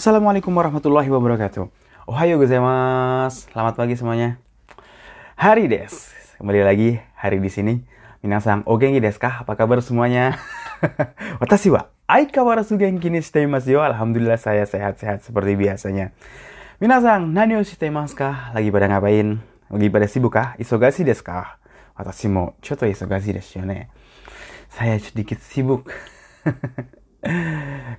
Assalamualaikum warahmatullahi wabarakatuh. Ohayo gozaimasu. Selamat pagi semuanya. Hari des. Kembali lagi hari di sini. Minasang o genki desu ka? Apa kabar semuanya? Watashi wa aikawarasu genki ni shite yo. Alhamdulillah saya sehat-sehat seperti biasanya. Minasang nani o shite imasu ka? Lagi pada ngapain? Lagi pada sibuk kah? Isogashi desu ka? Watashi mo choto isogashi desu yo ne. Saya sedikit sibuk.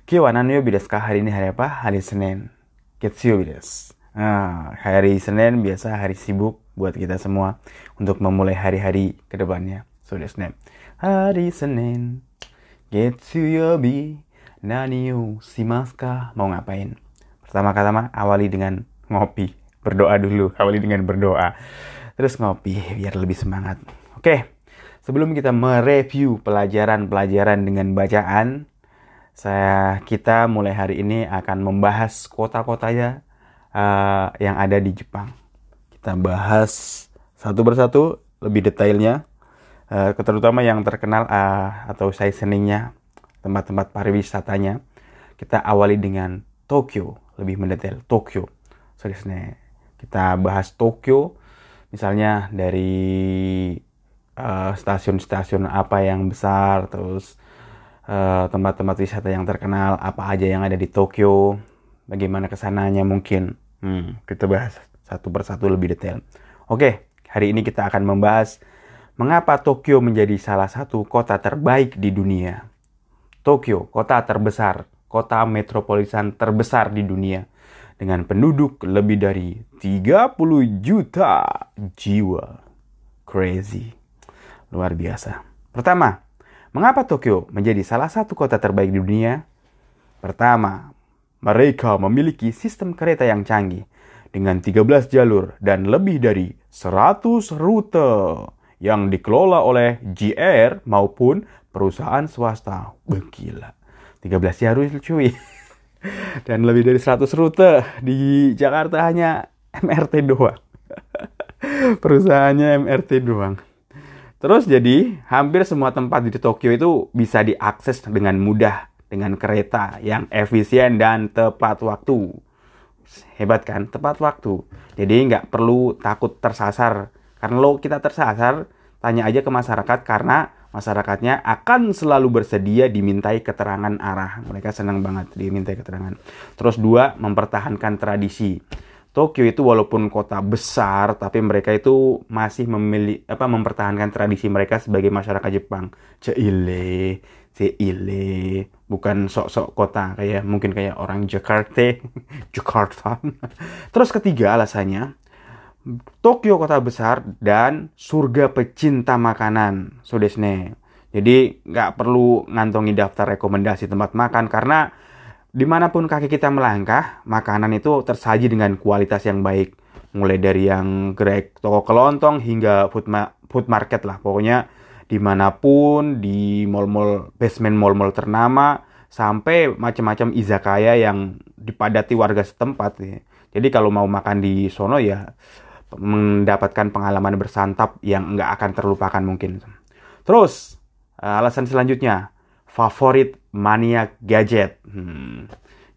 Kiwanan yobi desu Hari ini hari apa? Hari Senin. Ketsuyobi desu. Nah, hari Senin biasa hari sibuk buat kita semua untuk memulai hari-hari ke depannya. So desu name. Hari Senin. bi Nani o simaska. Mau ngapain? Pertama-tama awali dengan ngopi. Berdoa dulu. Awali dengan berdoa. Terus ngopi biar lebih semangat. Oke. Okay. Sebelum kita mereview pelajaran-pelajaran dengan bacaan, saya kita mulai hari ini akan membahas kota-kotanya uh, yang ada di Jepang. Kita bahas satu persatu lebih detailnya, uh, terutama yang terkenal uh, atau saya seningnya tempat-tempat pariwisatanya. Kita awali dengan Tokyo, lebih mendetail Tokyo. So, kita bahas Tokyo, misalnya dari stasiun-stasiun uh, apa yang besar, terus tempat-tempat uh, wisata yang terkenal, apa aja yang ada di Tokyo, bagaimana ke sananya mungkin. Hmm, kita bahas satu persatu lebih detail. Oke, hari ini kita akan membahas mengapa Tokyo menjadi salah satu kota terbaik di dunia. Tokyo, kota terbesar, kota metropolitan terbesar di dunia dengan penduduk lebih dari 30 juta jiwa. Crazy. Luar biasa. Pertama, Mengapa Tokyo menjadi salah satu kota terbaik di dunia? Pertama, mereka memiliki sistem kereta yang canggih dengan 13 jalur dan lebih dari 100 rute yang dikelola oleh GR maupun perusahaan swasta. Gila. 13 jalur cuy. Dan lebih dari 100 rute di Jakarta hanya MRT doang. Perusahaannya MRT doang. Terus jadi hampir semua tempat di Tokyo itu bisa diakses dengan mudah dengan kereta yang efisien dan tepat waktu. Hebat kan? Tepat waktu. Jadi nggak perlu takut tersasar. Karena lo kita tersasar, tanya aja ke masyarakat karena masyarakatnya akan selalu bersedia dimintai keterangan arah. Mereka senang banget dimintai keterangan. Terus dua, mempertahankan tradisi. Tokyo itu walaupun kota besar tapi mereka itu masih memilih apa mempertahankan tradisi mereka sebagai masyarakat Jepang. Ceile, ceile, bukan sok-sok kota kayak mungkin kayak orang Jakarta, Jakarta. Terus ketiga alasannya Tokyo kota besar dan surga pecinta makanan. So desne. Jadi nggak perlu ngantongi daftar rekomendasi tempat makan karena di mana pun kaki kita melangkah, makanan itu tersaji dengan kualitas yang baik. Mulai dari yang gerai toko kelontong hingga food, ma food market lah. Pokoknya di mana pun, di mall-mall, basement mall-mall ternama, sampai macam-macam izakaya yang dipadati warga setempat. Ya. Jadi kalau mau makan di sono ya mendapatkan pengalaman bersantap yang nggak akan terlupakan mungkin. Terus, alasan selanjutnya, favorit mania gadget. Hmm.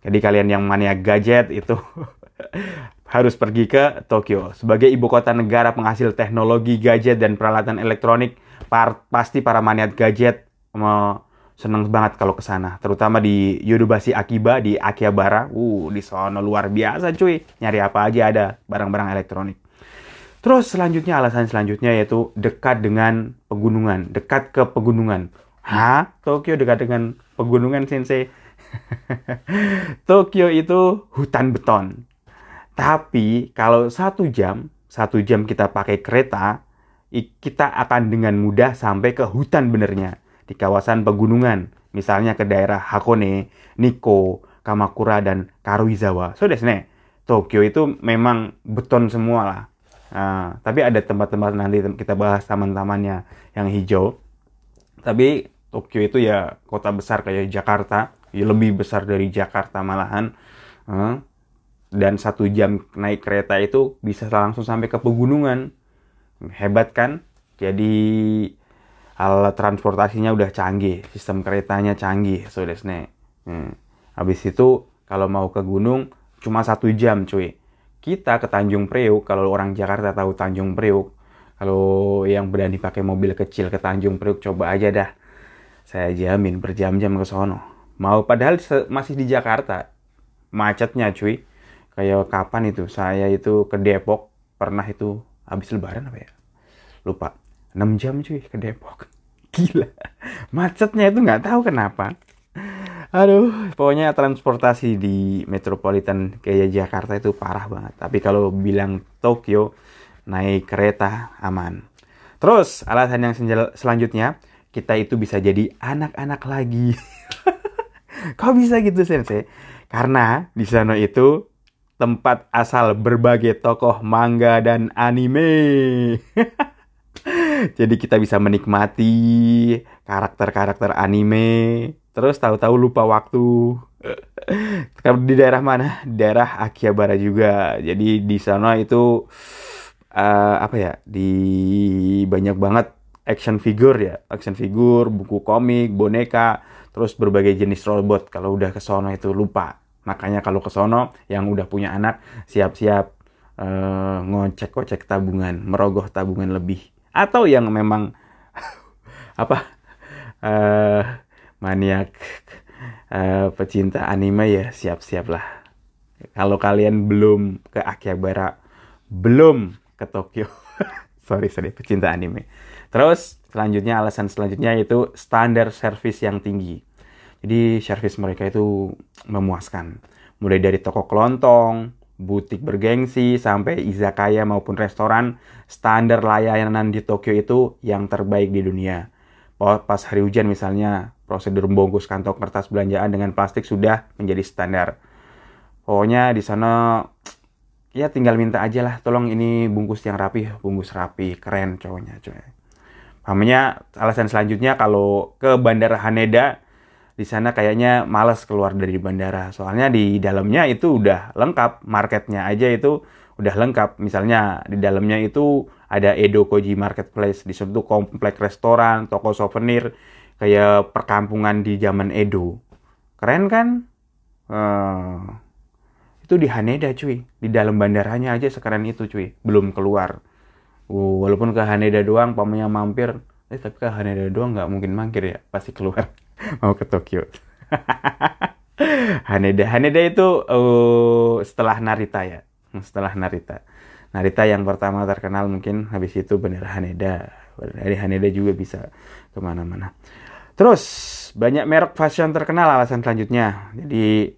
Jadi kalian yang mania gadget itu harus pergi ke Tokyo. Sebagai ibu kota negara penghasil teknologi gadget dan peralatan elektronik, par pasti para mania gadget mau seneng banget kalau ke sana. Terutama di Yodobashi Akiba di Akihabara. Uh, di sana luar biasa cuy. Nyari apa aja ada barang-barang elektronik. Terus selanjutnya alasan selanjutnya yaitu dekat dengan pegunungan, dekat ke pegunungan. Hah? Tokyo dekat dengan pegunungan sensei. Tokyo itu hutan beton. Tapi kalau satu jam, satu jam kita pakai kereta, kita akan dengan mudah sampai ke hutan benernya di kawasan pegunungan. Misalnya ke daerah Hakone, Nikko, Kamakura, dan Karuizawa. So desne, Tokyo itu memang beton semua lah. Nah, tapi ada tempat-tempat nanti kita bahas taman-tamannya yang hijau. Tapi Tokyo itu ya kota besar kayak Jakarta, ya lebih besar dari Jakarta malahan. Dan satu jam naik kereta itu bisa langsung sampai ke pegunungan. Hebat kan? Jadi alat transportasinya udah canggih, sistem keretanya canggih, desne. Hmm. Habis itu kalau mau ke gunung cuma satu jam cuy kita ke Tanjung Priuk kalau orang Jakarta tahu Tanjung Priuk kalau yang berani pakai mobil kecil ke Tanjung Priuk coba aja dah saya jamin berjam-jam ke sono. Mau padahal masih di Jakarta. Macetnya cuy. Kayak kapan itu? Saya itu ke Depok. Pernah itu habis lebaran apa ya? Lupa. 6 jam cuy ke Depok. Gila. Macetnya itu nggak tahu kenapa. Aduh, pokoknya transportasi di metropolitan kayak Jakarta itu parah banget. Tapi kalau bilang Tokyo, naik kereta aman. Terus, alasan yang selanjutnya, kita itu bisa jadi anak-anak lagi. Kok bisa gitu, Sensei? Karena di sana itu tempat asal berbagai tokoh manga dan anime. Jadi kita bisa menikmati karakter-karakter anime, terus tahu-tahu lupa waktu di daerah mana daerah Akihabara juga jadi di sana itu uh, apa ya di banyak banget action figure ya action figure buku komik boneka terus berbagai jenis robot kalau udah ke sono itu lupa makanya kalau ke sono yang udah punya anak siap-siap uh, ngocek-ngocek tabungan merogoh tabungan lebih atau yang memang apa uh, maniak uh, pecinta anime ya siap-siap lah. Kalau kalian belum ke Akihabara, belum ke Tokyo. sorry, sorry, pecinta anime. Terus selanjutnya alasan selanjutnya yaitu standar service yang tinggi. Jadi service mereka itu memuaskan. Mulai dari toko kelontong, butik bergengsi, sampai izakaya maupun restoran, standar layanan di Tokyo itu yang terbaik di dunia. Pas hari hujan misalnya, prosedur membungkus kantong kertas belanjaan dengan plastik sudah menjadi standar. Pokoknya di sana ya tinggal minta aja lah, tolong ini bungkus yang rapi, bungkus rapi, keren cowoknya coy. Pahamnya alasan selanjutnya kalau ke Bandara Haneda di sana kayaknya males keluar dari bandara. Soalnya di dalamnya itu udah lengkap, marketnya aja itu udah lengkap. Misalnya di dalamnya itu ada Edo Koji Marketplace, di situ komplek restoran, toko souvenir, kayak perkampungan di zaman Edo. Keren kan? Uh, itu di Haneda cuy, di dalam bandaranya aja sekeren itu cuy, belum keluar. Uh, walaupun ke Haneda doang, pamannya mampir, eh tapi ke Haneda doang nggak mungkin mangkir ya, pasti keluar mau ke Tokyo. Haneda, Haneda itu uh, setelah Narita ya, setelah Narita. Narita yang pertama terkenal mungkin habis itu bener Haneda. Dari Haneda juga bisa ke mana-mana. Terus banyak merek fashion terkenal alasan selanjutnya. Jadi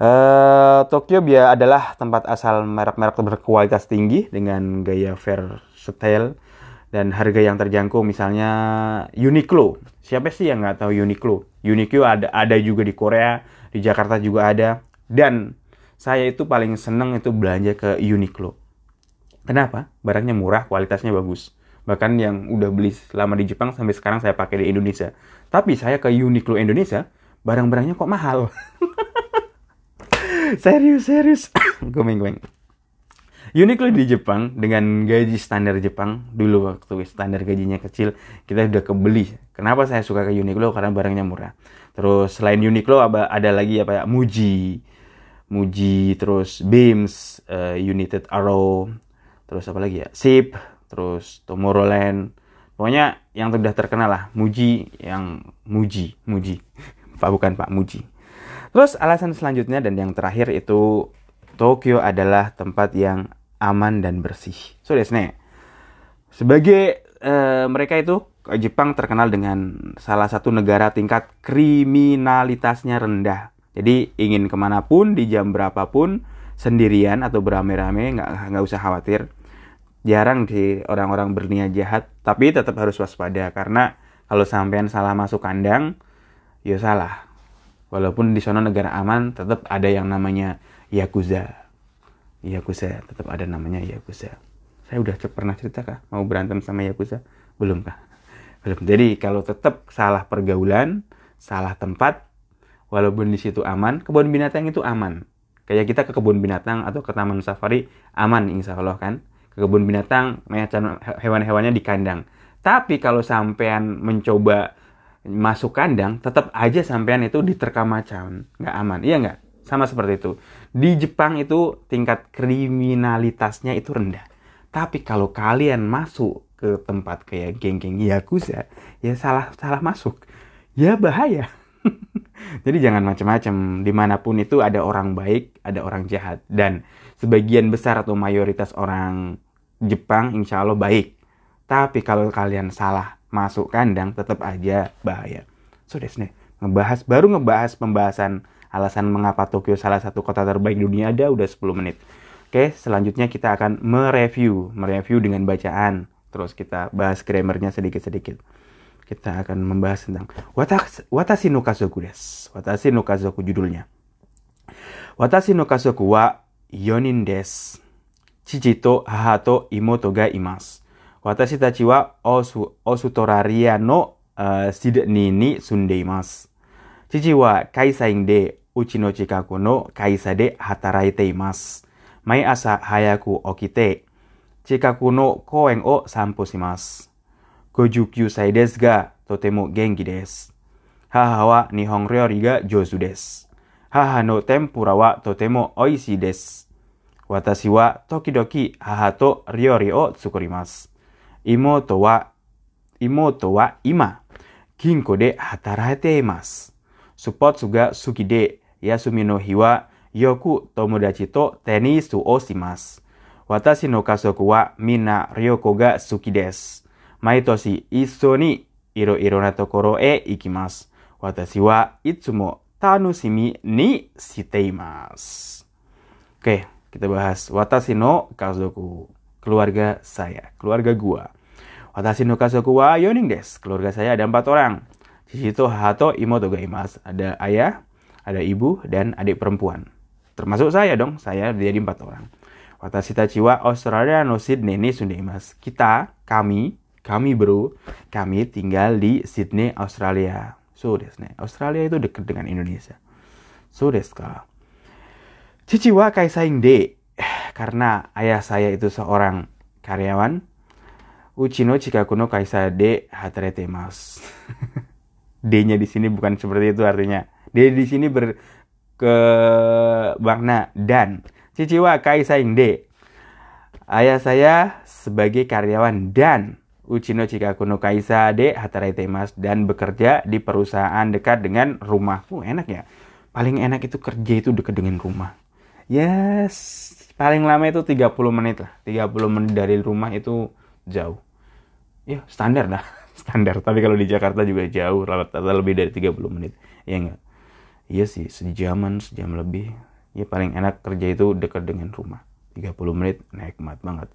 uh, Tokyo biar adalah tempat asal merek-merek berkualitas tinggi dengan gaya versatile dan harga yang terjangkau. Misalnya Uniqlo. Siapa sih yang nggak tahu Uniqlo? Uniqlo ada ada juga di Korea, di Jakarta juga ada. Dan saya itu paling seneng itu belanja ke Uniqlo. Kenapa? Barangnya murah, kualitasnya bagus bahkan yang udah beli selama di Jepang sampai sekarang saya pakai di Indonesia. Tapi saya ke Uniqlo Indonesia, barang-barangnya kok mahal. serius, serius. gomeng, gomeng. Uniqlo di Jepang dengan gaji standar Jepang. Dulu waktu standar gajinya kecil kita udah kebeli. Kenapa saya suka ke Uniqlo? Karena barangnya murah. Terus selain Uniqlo ada lagi apa ya? Muji, Muji terus Beams, uh, United Arrow, terus apa lagi ya? Sip, terus Tomorrowland. Pokoknya yang sudah terkenal lah. Muji yang Muji. Muji. Pak bukan Pak Muji terus alasan selanjutnya dan yang terakhir itu Tokyo adalah tempat yang aman dan bersih. So desne sebagai uh, mereka itu Jepang terkenal dengan salah satu negara tingkat kriminalitasnya rendah. Jadi ingin ke mana pun di jam berapapun sendirian atau beramai-ramai nggak nggak usah khawatir. Jarang sih orang-orang berniat jahat tapi tetap harus waspada. Karena kalau sampean salah masuk kandang ya salah walaupun di sana negara aman tetap ada yang namanya yakuza. Yakuza tetap ada namanya yakuza. Saya udah pernah cerita kah? Mau berantem sama yakuza? Belum kah? Belum. Jadi kalau tetap salah pergaulan salah tempat walaupun di situ aman kebun binatang itu aman. Kayak kita ke kebun binatang atau ke taman safari aman insya Allah kan? Ke kebun binatang hewan-hewannya di kandang. Tapi kalau sampean mencoba masuk kandang, tetap aja sampean itu diterkam macan, nggak aman, iya nggak? Sama seperti itu. Di Jepang itu tingkat kriminalitasnya itu rendah. Tapi kalau kalian masuk ke tempat kayak geng-geng Yakuza, ya salah salah masuk. Ya bahaya. Jadi jangan macam-macam. Di mana pun itu ada orang baik, ada orang jahat. Dan sebagian besar atau mayoritas orang Jepang insya Allah baik. Tapi kalau kalian salah masuk kandang, tetap aja bahaya. So, desne. Ngebahas, baru ngebahas pembahasan alasan mengapa Tokyo salah satu kota terbaik dunia ada udah 10 menit. Oke, selanjutnya kita akan mereview, mereview dengan bacaan. Terus kita bahas grammarnya sedikit-sedikit. Kita akan membahas tentang Watashi no Kazoku desu. Watashi no Kazoku judulnya. Watashi no Kazoku wa yonin desu. Chichi to haha to imoto ga imasu. 私たちはオーストラリアの、uh, シドニーに住んでいます。父は会社員で、うちの近くの会社で働いています。毎朝早く起きて、近くの公園を散歩します。59歳ですが、とても元気です。母は日本料理が上手です。母の天ぷらはとても美味しいです。私は時々母と料理を作ります。Imoto wa imoto wa ima ginko de hatarate imasu. Support ga suki de yasumi no hi wa yoku tomodachi to tenisu o shimasu. Watashi no kasoku wa mina ryoko ga suki desu. Maitoshi iso ni iro iro na tokoro e ikimasu. Watashi wa itsumo tanushimi ni shiteimasu. Oke, kita bahas Watashi no kazoku. Keluarga saya, keluarga gua. Watashi no kazoku wa yoning desu. Keluarga saya ada empat orang. Shishito, Hato, Imoto ga imasu. Ada ayah, ada ibu, dan adik perempuan. Termasuk saya dong, saya jadi empat orang. Watashi tachi wa Australia no Sydney ni sundeimasu. Kita, kami, kami bro, kami tinggal di Sydney, Australia. So desu ne. Australia itu dekat dengan Indonesia. So desu ka. Cici wa kaisaing de. Karena ayah saya itu seorang karyawan. Uchi no chikaku no kaisa de hatarete mas. D-nya di sini bukan seperti itu artinya. D di sini ber ke makna dan. Cici wa kaisaing de. Ayah saya sebagai karyawan dan Uchino Chikaku no Kaisa de Hataraite mas dan bekerja di perusahaan dekat dengan rumah. Uh, enak ya. Paling enak itu kerja itu dekat dengan rumah. Yes, paling lama itu 30 menit lah. 30 menit dari rumah itu jauh. Ya, standar lah. Standar. Tapi kalau di Jakarta juga jauh, rata-rata lebih dari 30 menit. Ya enggak? Iya sih, sejaman, sejam lebih. Ya paling enak kerja itu dekat dengan rumah. 30 menit nikmat banget.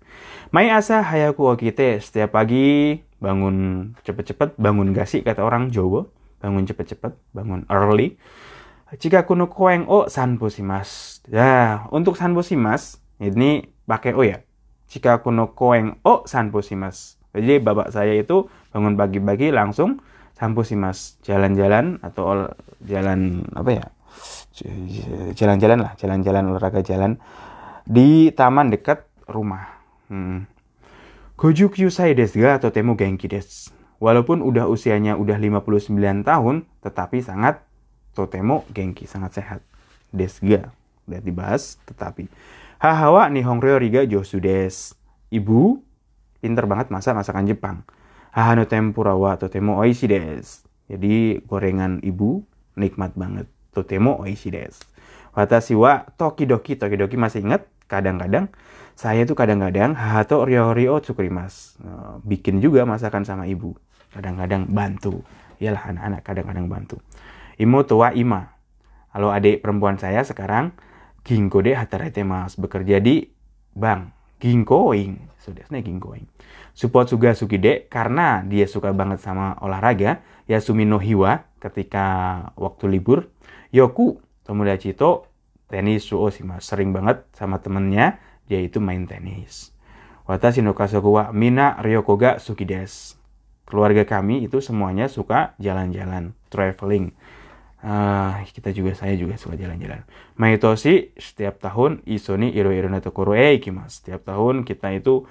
Mai asa hayaku okite setiap pagi bangun cepet-cepet, bangun gasi kata orang Jawa, bangun cepet-cepet, bangun early. Jika kuno koeng o sanpo simas. Ya, untuk sanpo simas ini pakai o ya. Jika kuno koeng o sanpo simas. Jadi bapak saya itu bangun pagi-pagi langsung sanpo simas, jalan-jalan atau jalan apa ya? Jalan-jalan lah, jalan-jalan olahraga jalan di taman dekat rumah. Hmm. Goju kyusai desu ga totemo genki desu. Walaupun udah usianya udah 59 tahun, tetapi sangat totemo genki, sangat sehat. Desu ga. Udah dibahas, tetapi. Hahawa nihon ryori ga josu desu. Ibu, pinter banget masak masakan Jepang. Haha no tempura wa totemo oishi desu. Jadi gorengan ibu nikmat banget. Totemo oishi desu. Watashi wa tokidoki, tokidoki masih ingat? Kadang-kadang, saya tuh kadang-kadang hato ryo ryo tsukurimas. Bikin juga masakan sama ibu. Kadang-kadang bantu. Iyalah anak-anak kadang-kadang bantu. Imoto wa ima. Kalau adik perempuan saya sekarang, ginko de hatarete mas. Bekerja di bank. Ginkoing. So, ginkoing. Support suga suki de karena dia suka banget sama olahraga. Yasumi no hiwa ketika waktu libur. Yoku Tomodachi to tenis suo mas sering banget sama temennya dia itu main tenis. Watashi no kasoku wa mina ryoko ga suki desu. Keluarga kami itu semuanya suka jalan-jalan, traveling. Uh, kita juga saya juga suka jalan-jalan. Maitoshi setiap tahun isoni iro iro na tokoro e ikimasu. Setiap tahun kita itu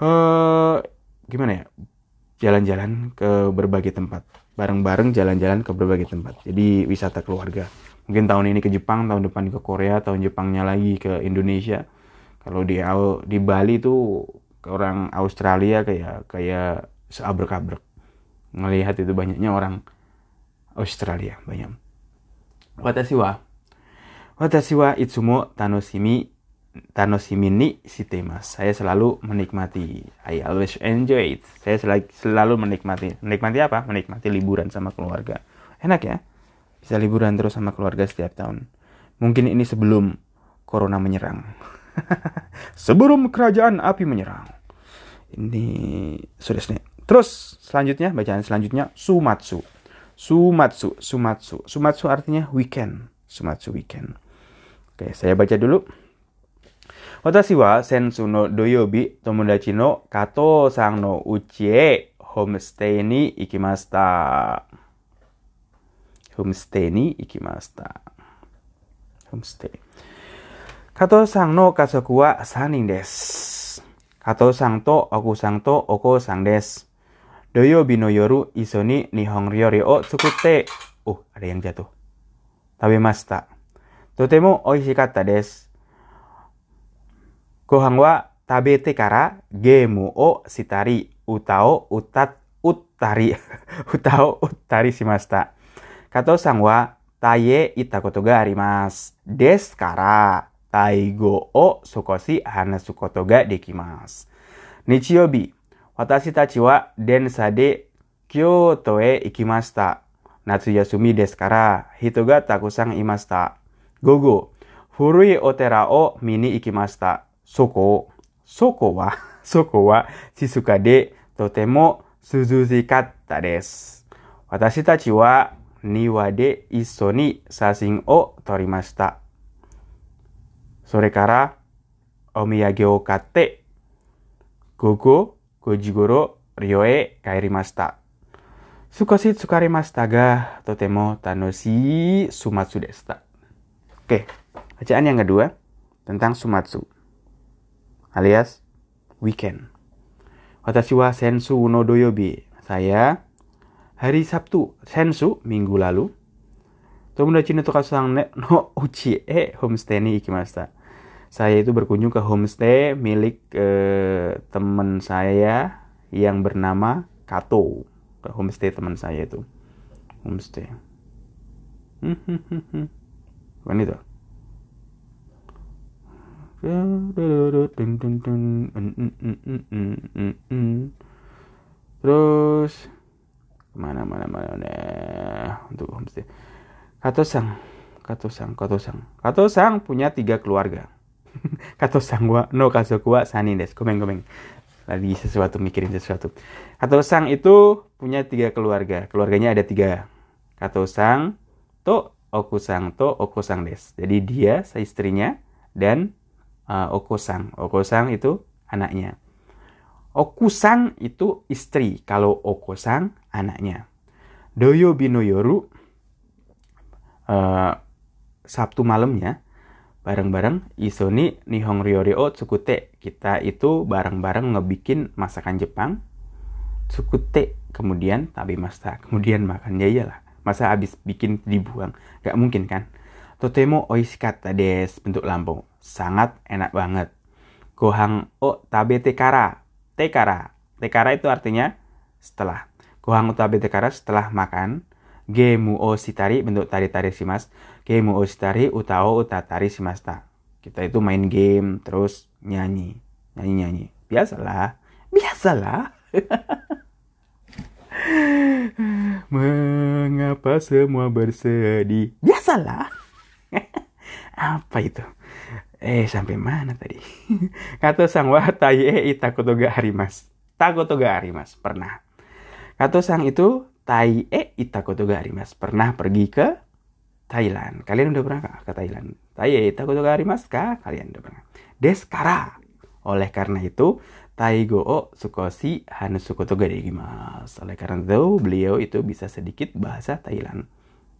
uh, gimana ya? Jalan-jalan ke berbagai tempat. Bareng-bareng jalan-jalan ke berbagai tempat. Jadi wisata keluarga mungkin tahun ini ke Jepang tahun depan ke Korea tahun Jepangnya lagi ke Indonesia kalau di di Bali tuh orang Australia kayak kayak seabrek-abrek melihat itu banyaknya orang Australia banyak watashi wa? Watashi wa itsumo tanoshimi tanoshimi ni shitemasu saya selalu menikmati I always enjoy it. Saya selalu, selalu menikmati. Menikmati apa? Menikmati liburan sama keluarga. Enak ya? Bisa liburan terus sama keluarga setiap tahun. Mungkin ini sebelum corona menyerang. Sebelum kerajaan api menyerang. Ini sudah. Terus selanjutnya bacaan selanjutnya sumatsu. Sumatsu, Sumatsu. Sumatsu artinya weekend. Sumatsu weekend. Oke, saya baca dulu. Watashi wa sensu no doyobi tomodachi no kato sang no uchi homestay ni ikimasta. Homestay ni ikimasta. Homestay. Kato sang no kasoku wa sanin desu. Kato sang to oku sang to oko sang desu. Doyo binoyoru isoni nihong ryori o tsukute. Uh, ada yang jatuh. Tabemasta. Totemo oishikatta des Gohan wa tabete kara gemu o sitari utao utat utari utao uttari shimashita. Kato sang wa taye ita koto ga arimasu. Des kara taigo o sukoshi hana sukoto ga nichiobi Nichiyobi 私たちは電車で京都へ行きました。夏休みですから人がたくさんいました。午後、古いお寺を見に行きました。そこ、そこは、そこは静かでとても涼しかったです。私たちは庭で一緒に写真を撮りました。それから、お土産を買って、ここ、Gojigoro Ryoe Kairimasta. Sukoshi Tsukarimasta ga Totemo Tanoshi Sumatsu Desta. Oke, bacaan yang kedua tentang Sumatsu alias weekend. Watashi wa sensu no doyobi. Saya hari Sabtu sensu minggu lalu. Tomodachi no tokasang ne no uchi e homestay ni ikimashita saya itu berkunjung ke homestay milik eh, teman saya yang bernama Kato. Ke homestay teman saya itu. Homestay. Bukan itu? Terus mana mana mana? Untuk homestay. Kato sang Kato sang Kato sang Kato sang punya tiga keluarga Kato sang wa no kasoku wa sani des. Komeng komeng. Lagi sesuatu mikirin sesuatu. Kato sang itu punya tiga keluarga. Keluarganya ada tiga. Kato sang to oku sang to oko sang des. Jadi dia istrinya dan uh, oko sang. Oko sang itu anaknya. Oku sang itu istri. Kalau oko sang anaknya. Doyo bino yoru uh, Sabtu malamnya bareng-bareng Isoni Nihong Ryori o Tsukute. Kita itu bareng-bareng ngebikin masakan Jepang. Tsukute kemudian tabi masta, kemudian makan ya iyalah. Masa habis bikin dibuang? Gak mungkin kan? Totemo oishikatta des bentuk lambung. Sangat enak banget. Gohang o tabe tekara. Tekara. Tekara itu artinya setelah. Gohang o tabe tekara setelah makan. Gemu o shitari bentuk tari-tari mas. Game Ostari Utao Utatari Shimasta. Kita itu main game terus nyanyi, nyanyi-nyanyi. Biasalah, biasalah. Mengapa semua bersedih? Biasalah. Apa itu? Eh, sampai mana tadi? Kata sang wa taie itakotoga harimas. Takotoga harimas, pernah. Kata sang itu tai e itakotoga harimas. Pernah pergi ke Thailand. Kalian udah pernah ke Thailand? Taye takut arimasu ka? Kalian udah pernah. Deskara. Oleh karena itu, Taigo o sukoshi hanu sukoto garimasu. Oleh karena itu, beliau itu bisa sedikit bahasa Thailand.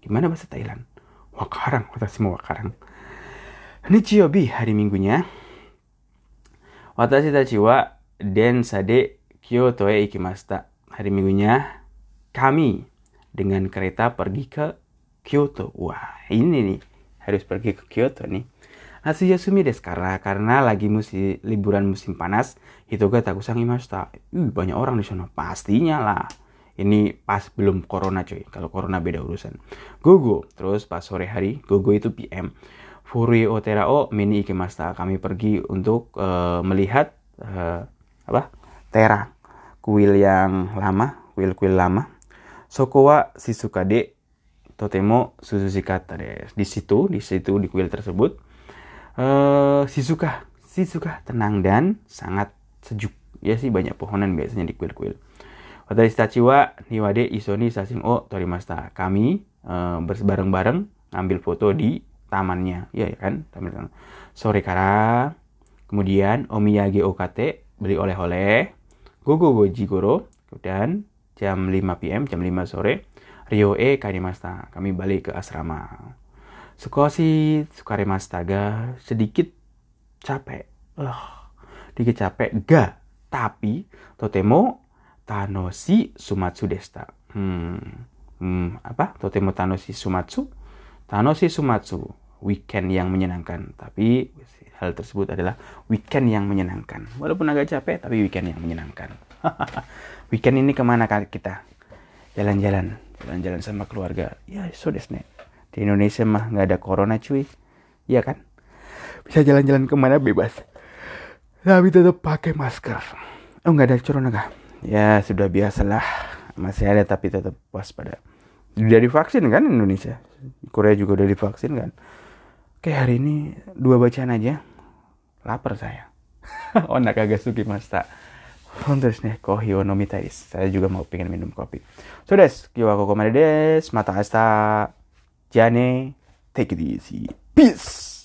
Gimana bahasa Thailand? Wakarang, watashi mo wakarang. Nichiyobi, hari minggunya. Watashi tachi wa densa de Kyoto e ikimashita. Hari minggunya, kami dengan kereta pergi ke Kyoto. Wah, ini nih harus pergi ke Kyoto nih. Natsu yasumi desu karena karena lagi musim liburan musim panas. Itu ga takusang imashita. Uh, banyak orang di sana. Pastinya lah. Ini pas belum corona cuy. Kalau corona beda urusan. Gogo. Terus pas sore hari, gogo itu PM. Furui Otera o mini ikemasta. Kami pergi untuk uh, melihat uh, apa? Tera. Kuil yang lama, kuil-kuil lama. Soko wa Totemo suzushikatta desu. Di situ, di situ di kuil tersebut uh, Shizuka, Shizuka tenang dan sangat sejuk. Ya sih banyak pohonan biasanya di kuil-kuil. Watashi tachi wa niwade isoni sasing o torimasta. Kami uh, berbareng-bareng ambil foto di tamannya ya kan taman sore kara kemudian omiyage okate beli oleh-oleh gogo goji goro dan jam 5 PM jam 5 sore Rio e karimasta kami balik ke asrama Sukosi sukaremasta ga sedikit capek uh, sedikit capek ga tapi totemo tanoshi sumatsu desta hmm, hmm apa totemo tanoshi sumatsu Tanoshi Sumatsu, weekend yang menyenangkan. Tapi hal tersebut adalah weekend yang menyenangkan. Walaupun agak capek, tapi weekend yang menyenangkan. weekend ini ke mana kita? Jalan-jalan, jalan-jalan sama keluarga. Ya, so desne. Di Indonesia mah nggak ada corona cuy. Iya kan? Bisa jalan-jalan ke mana bebas. Tapi tetap pakai masker. Oh nggak ada corona kah? Ya sudah biasalah. Masih ada tapi tetap waspada dari vaksin kan Indonesia Korea juga udah divaksin kan kayak hari ini dua bacaan aja lapar saya oh nak agak suki masta terus nih kohi o nomitais saya juga mau pengen minum kopi. So des kiwa koko des. Mata asta. Jane take it easy. Peace